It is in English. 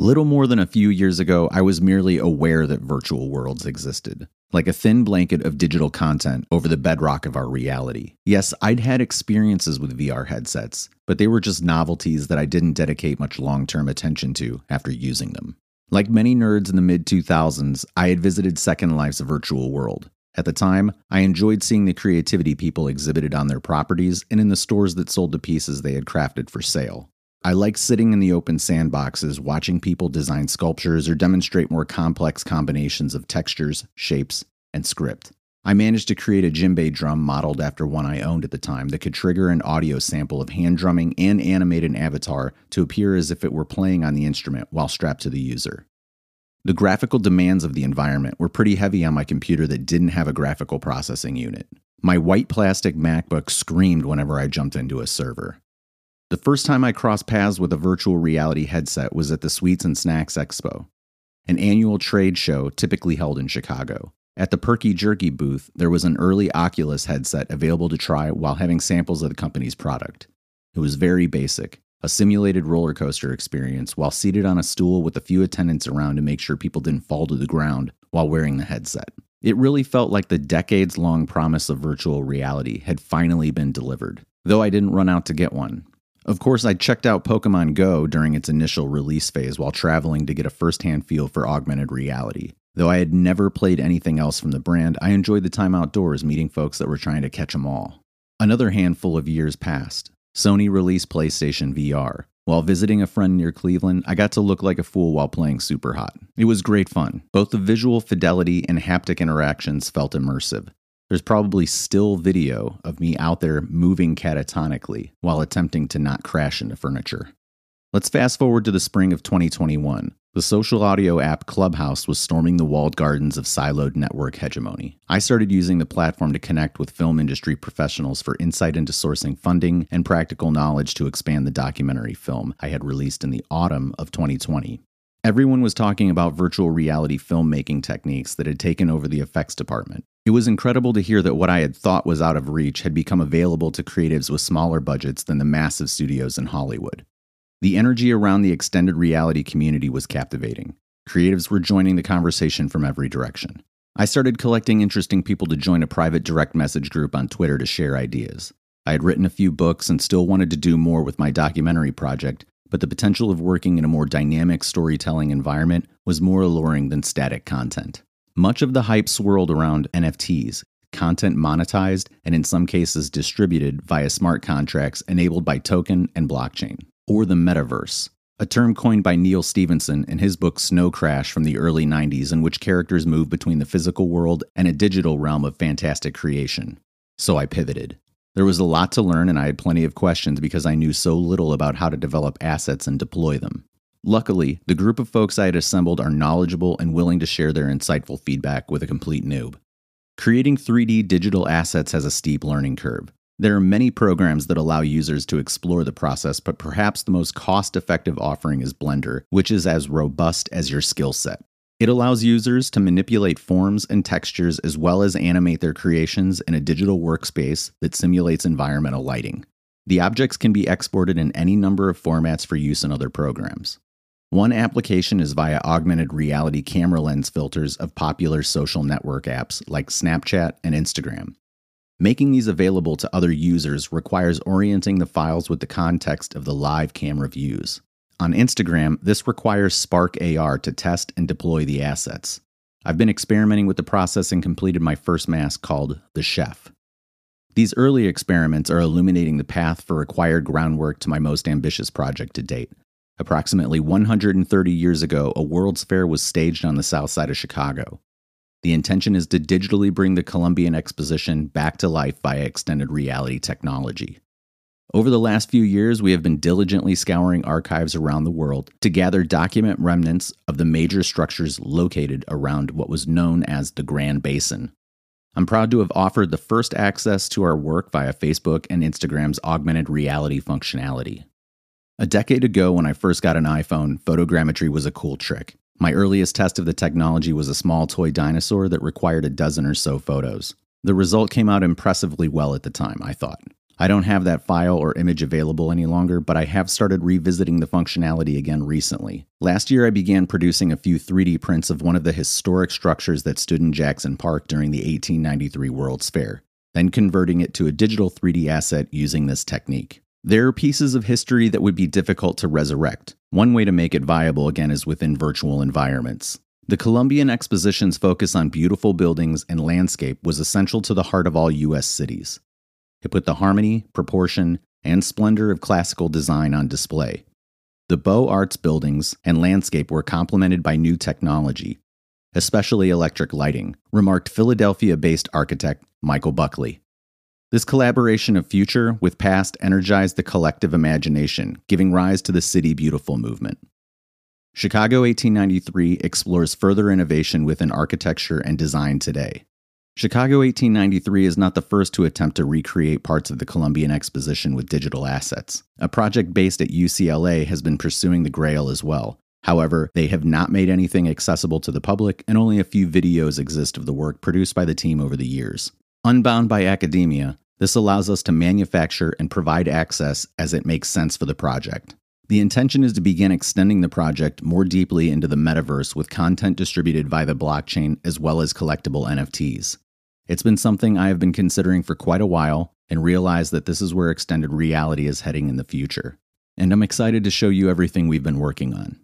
Little more than a few years ago, I was merely aware that virtual worlds existed, like a thin blanket of digital content over the bedrock of our reality. Yes, I'd had experiences with VR headsets, but they were just novelties that I didn't dedicate much long term attention to after using them. Like many nerds in the mid 2000s, I had visited Second Life's virtual world. At the time, I enjoyed seeing the creativity people exhibited on their properties and in the stores that sold the pieces they had crafted for sale. I like sitting in the open sandboxes, watching people design sculptures or demonstrate more complex combinations of textures, shapes, and script. I managed to create a djembe drum modeled after one I owned at the time that could trigger an audio sample of hand drumming and animate an avatar to appear as if it were playing on the instrument while strapped to the user. The graphical demands of the environment were pretty heavy on my computer that didn't have a graphical processing unit. My white plastic MacBook screamed whenever I jumped into a server. The first time I crossed paths with a virtual reality headset was at the Sweets and Snacks Expo, an annual trade show typically held in Chicago. At the Perky Jerky booth, there was an early Oculus headset available to try while having samples of the company's product. It was very basic, a simulated roller coaster experience while seated on a stool with a few attendants around to make sure people didn't fall to the ground while wearing the headset. It really felt like the decades long promise of virtual reality had finally been delivered, though I didn't run out to get one. Of course, I checked out Pokemon Go during its initial release phase while traveling to get a first hand feel for augmented reality. Though I had never played anything else from the brand, I enjoyed the time outdoors meeting folks that were trying to catch 'em all. Another handful of years passed. Sony released PlayStation VR. While visiting a friend near Cleveland, I got to look like a fool while playing Super Hot. It was great fun. Both the visual fidelity and haptic interactions felt immersive. There's probably still video of me out there moving catatonically while attempting to not crash into furniture. Let's fast forward to the spring of 2021. The social audio app Clubhouse was storming the walled gardens of siloed network hegemony. I started using the platform to connect with film industry professionals for insight into sourcing funding and practical knowledge to expand the documentary film I had released in the autumn of 2020. Everyone was talking about virtual reality filmmaking techniques that had taken over the effects department. It was incredible to hear that what I had thought was out of reach had become available to creatives with smaller budgets than the massive studios in Hollywood. The energy around the extended reality community was captivating. Creatives were joining the conversation from every direction. I started collecting interesting people to join a private direct message group on Twitter to share ideas. I had written a few books and still wanted to do more with my documentary project, but the potential of working in a more dynamic storytelling environment was more alluring than static content. Much of the hype swirled around NFTs, content monetized and in some cases distributed via smart contracts enabled by token and blockchain, or the metaverse, a term coined by Neal Stephenson in his book Snow Crash from the early 90s, in which characters move between the physical world and a digital realm of fantastic creation. So I pivoted. There was a lot to learn, and I had plenty of questions because I knew so little about how to develop assets and deploy them. Luckily, the group of folks I had assembled are knowledgeable and willing to share their insightful feedback with a complete noob. Creating 3D digital assets has a steep learning curve. There are many programs that allow users to explore the process, but perhaps the most cost effective offering is Blender, which is as robust as your skill set. It allows users to manipulate forms and textures as well as animate their creations in a digital workspace that simulates environmental lighting. The objects can be exported in any number of formats for use in other programs. One application is via augmented reality camera lens filters of popular social network apps like Snapchat and Instagram. Making these available to other users requires orienting the files with the context of the live camera views. On Instagram, this requires Spark AR to test and deploy the assets. I've been experimenting with the process and completed my first mask called The Chef. These early experiments are illuminating the path for required groundwork to my most ambitious project to date Approximately 130 years ago, a World's Fair was staged on the south side of Chicago. The intention is to digitally bring the Columbian Exposition back to life via extended reality technology. Over the last few years, we have been diligently scouring archives around the world to gather document remnants of the major structures located around what was known as the Grand Basin. I'm proud to have offered the first access to our work via Facebook and Instagram's augmented reality functionality. A decade ago, when I first got an iPhone, photogrammetry was a cool trick. My earliest test of the technology was a small toy dinosaur that required a dozen or so photos. The result came out impressively well at the time, I thought. I don't have that file or image available any longer, but I have started revisiting the functionality again recently. Last year, I began producing a few 3D prints of one of the historic structures that stood in Jackson Park during the 1893 World's Fair, then converting it to a digital 3D asset using this technique. There are pieces of history that would be difficult to resurrect. One way to make it viable again is within virtual environments. The Columbian Exposition's focus on beautiful buildings and landscape was essential to the heart of all U.S. cities. It put the harmony, proportion, and splendor of classical design on display. The Beaux Arts buildings and landscape were complemented by new technology, especially electric lighting, remarked Philadelphia based architect Michael Buckley. This collaboration of future with past energized the collective imagination, giving rise to the City Beautiful movement. Chicago 1893 explores further innovation within architecture and design today. Chicago 1893 is not the first to attempt to recreate parts of the Columbian Exposition with digital assets. A project based at UCLA has been pursuing the Grail as well. However, they have not made anything accessible to the public, and only a few videos exist of the work produced by the team over the years. Unbound by academia, this allows us to manufacture and provide access as it makes sense for the project. The intention is to begin extending the project more deeply into the metaverse with content distributed via the blockchain as well as collectible NFTs. It's been something I have been considering for quite a while and realize that this is where extended reality is heading in the future. And I'm excited to show you everything we've been working on.